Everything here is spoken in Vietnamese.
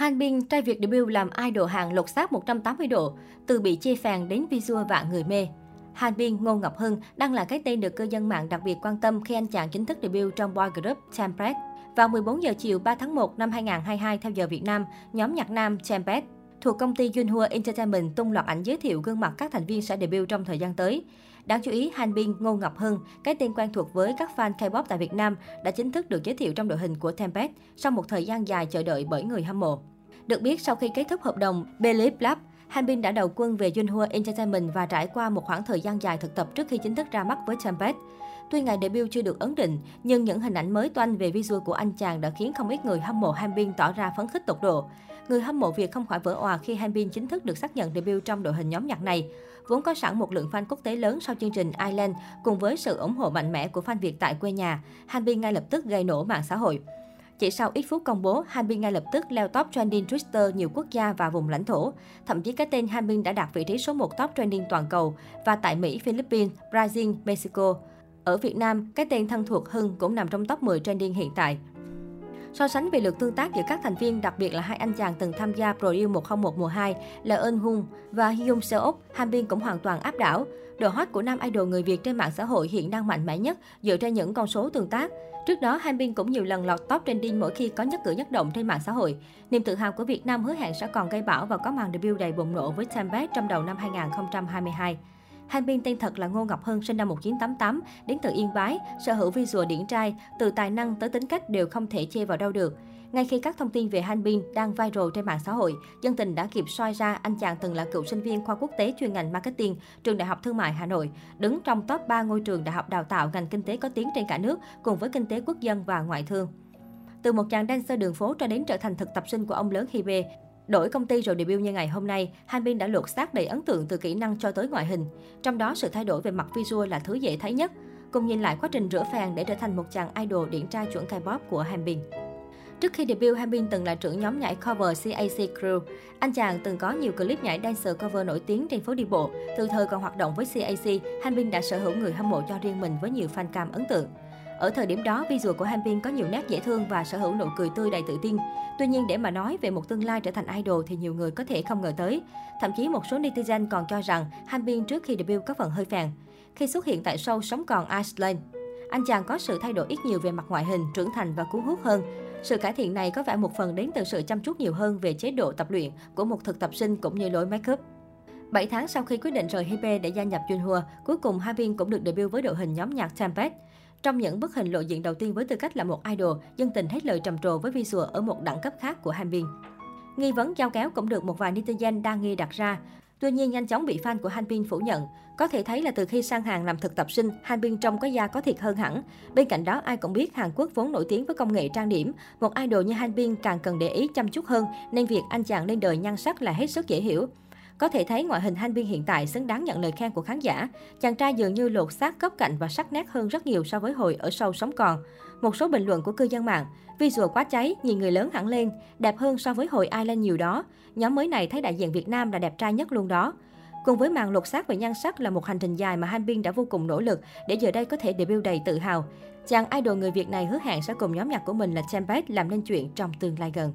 Han Bin trai Việt debut làm idol hàng lột xác 180 độ, từ bị chê phàn đến visual vạn người mê. Han Bin Ngô Ngọc Hưng đang là cái tên được cư dân mạng đặc biệt quan tâm khi anh chàng chính thức debut trong boy group Tempest. Vào 14 giờ chiều 3 tháng 1 năm 2022 theo giờ Việt Nam, nhóm nhạc nam Tempest thuộc công ty Junhua Entertainment tung loạt ảnh giới thiệu gương mặt các thành viên sẽ debut trong thời gian tới. Đáng chú ý, Hanbin Ngô Ngọc Hưng, cái tên quen thuộc với các fan K-pop tại Việt Nam, đã chính thức được giới thiệu trong đội hình của Tempest sau một thời gian dài chờ đợi bởi người hâm mộ. Được biết, sau khi kết thúc hợp đồng Believe Lab, Hanbin đã đầu quân về Junhua Entertainment và trải qua một khoảng thời gian dài thực tập trước khi chính thức ra mắt với Tempest. Tuy ngày debut chưa được ấn định, nhưng những hình ảnh mới toanh về visual của anh chàng đã khiến không ít người hâm mộ Hanbin tỏ ra phấn khích tột độ. Người hâm mộ Việt không khỏi vỡ òa khi Hanbin chính thức được xác nhận debut trong đội hình nhóm nhạc này. Vốn có sẵn một lượng fan quốc tế lớn sau chương trình Island cùng với sự ủng hộ mạnh mẽ của fan Việt tại quê nhà, Hanbin ngay lập tức gây nổ mạng xã hội. Chỉ sau ít phút công bố, Hanbin ngay lập tức leo top trending Twitter nhiều quốc gia và vùng lãnh thổ. Thậm chí cái tên Hanbin đã đạt vị trí số 1 top trending toàn cầu và tại Mỹ, Philippines, Brazil, Mexico. Ở Việt Nam, cái tên thân thuộc Hưng cũng nằm trong top 10 trending hiện tại. So sánh về lượt tương tác giữa các thành viên, đặc biệt là hai anh chàng từng tham gia Pro Yêu 101 mùa 2 là Eun Hung và Hyun Seok, Han Bin cũng hoàn toàn áp đảo. Độ hot của nam idol người Việt trên mạng xã hội hiện đang mạnh mẽ nhất dựa trên những con số tương tác. Trước đó, Han Bin cũng nhiều lần lọt top trending mỗi khi có nhất cử nhất động trên mạng xã hội. Niềm tự hào của Việt Nam hứa hẹn sẽ còn gây bão và có màn debut đầy bùng nổ với Tempest trong đầu năm 2022. Han Bin tên thật là Ngô Ngọc Hân, sinh năm 1988, đến từ Yên Bái, sở hữu visual điển trai, từ tài năng tới tính cách đều không thể chê vào đâu được. Ngay khi các thông tin về Han Bin đang viral trên mạng xã hội, dân tình đã kịp soi ra anh chàng từng là cựu sinh viên khoa quốc tế chuyên ngành marketing trường Đại học Thương mại Hà Nội, đứng trong top 3 ngôi trường đại học đào tạo ngành kinh tế có tiếng trên cả nước cùng với kinh tế quốc dân và ngoại thương. Từ một chàng dancer đường phố cho đến trở thành thực tập sinh của ông lớn Hibe, Đổi công ty rồi debut như ngày hôm nay, Han đã lột xác đầy ấn tượng từ kỹ năng cho tới ngoại hình. Trong đó, sự thay đổi về mặt visual là thứ dễ thấy nhất. Cùng nhìn lại quá trình rửa phèn để trở thành một chàng idol điển trai chuẩn K-pop của Hanbin. Trước khi debut, Hanbin từng là trưởng nhóm nhảy cover CAC Crew. Anh chàng từng có nhiều clip nhảy dancer cover nổi tiếng trên phố đi bộ. Từ thời còn hoạt động với CAC, Hanbin đã sở hữu người hâm mộ cho riêng mình với nhiều fan cam ấn tượng. Ở thời điểm đó, visual của Hanbin có nhiều nét dễ thương và sở hữu nụ cười tươi đầy tự tin. Tuy nhiên, để mà nói về một tương lai trở thành idol thì nhiều người có thể không ngờ tới. Thậm chí một số netizen còn cho rằng Hanbin trước khi debut có phần hơi phèn. Khi xuất hiện tại show Sống còn Iceland, anh chàng có sự thay đổi ít nhiều về mặt ngoại hình, trưởng thành và cuốn hút hơn. Sự cải thiện này có vẻ một phần đến từ sự chăm chút nhiều hơn về chế độ tập luyện của một thực tập sinh cũng như lối make up. 7 tháng sau khi quyết định rời Hype để gia nhập Junhua, cuối cùng Hai Bin cũng được debut với đội hình nhóm nhạc Tempest. Trong những bức hình lộ diện đầu tiên với tư cách là một idol, dân tình hết lời trầm trồ với visual ở một đẳng cấp khác của Hanbin. Nghi vấn giao kéo cũng được một vài netizen đa nghi đặt ra. Tuy nhiên nhanh chóng bị fan của Hanbin phủ nhận. Có thể thấy là từ khi sang hàng làm thực tập sinh, Hanbin trông có da có thịt hơn hẳn. Bên cạnh đó, ai cũng biết Hàn Quốc vốn nổi tiếng với công nghệ trang điểm. Một idol như Hanbin càng cần để ý chăm chút hơn, nên việc anh chàng lên đời nhan sắc là hết sức dễ hiểu. Có thể thấy ngoại hình Hanbin hiện tại xứng đáng nhận lời khen của khán giả. Chàng trai dường như lột xác góc cạnh và sắc nét hơn rất nhiều so với hồi ở sâu sống còn. Một số bình luận của cư dân mạng, visual quá cháy, nhìn người lớn hẳn lên, đẹp hơn so với hồi lên nhiều đó. Nhóm mới này thấy đại diện Việt Nam là đẹp trai nhất luôn đó. Cùng với màn lột xác về nhan sắc là một hành trình dài mà Hanbin đã vô cùng nỗ lực để giờ đây có thể debut đầy tự hào. Chàng idol người Việt này hứa hẹn sẽ cùng nhóm nhạc của mình là Tempest làm nên chuyện trong tương lai gần.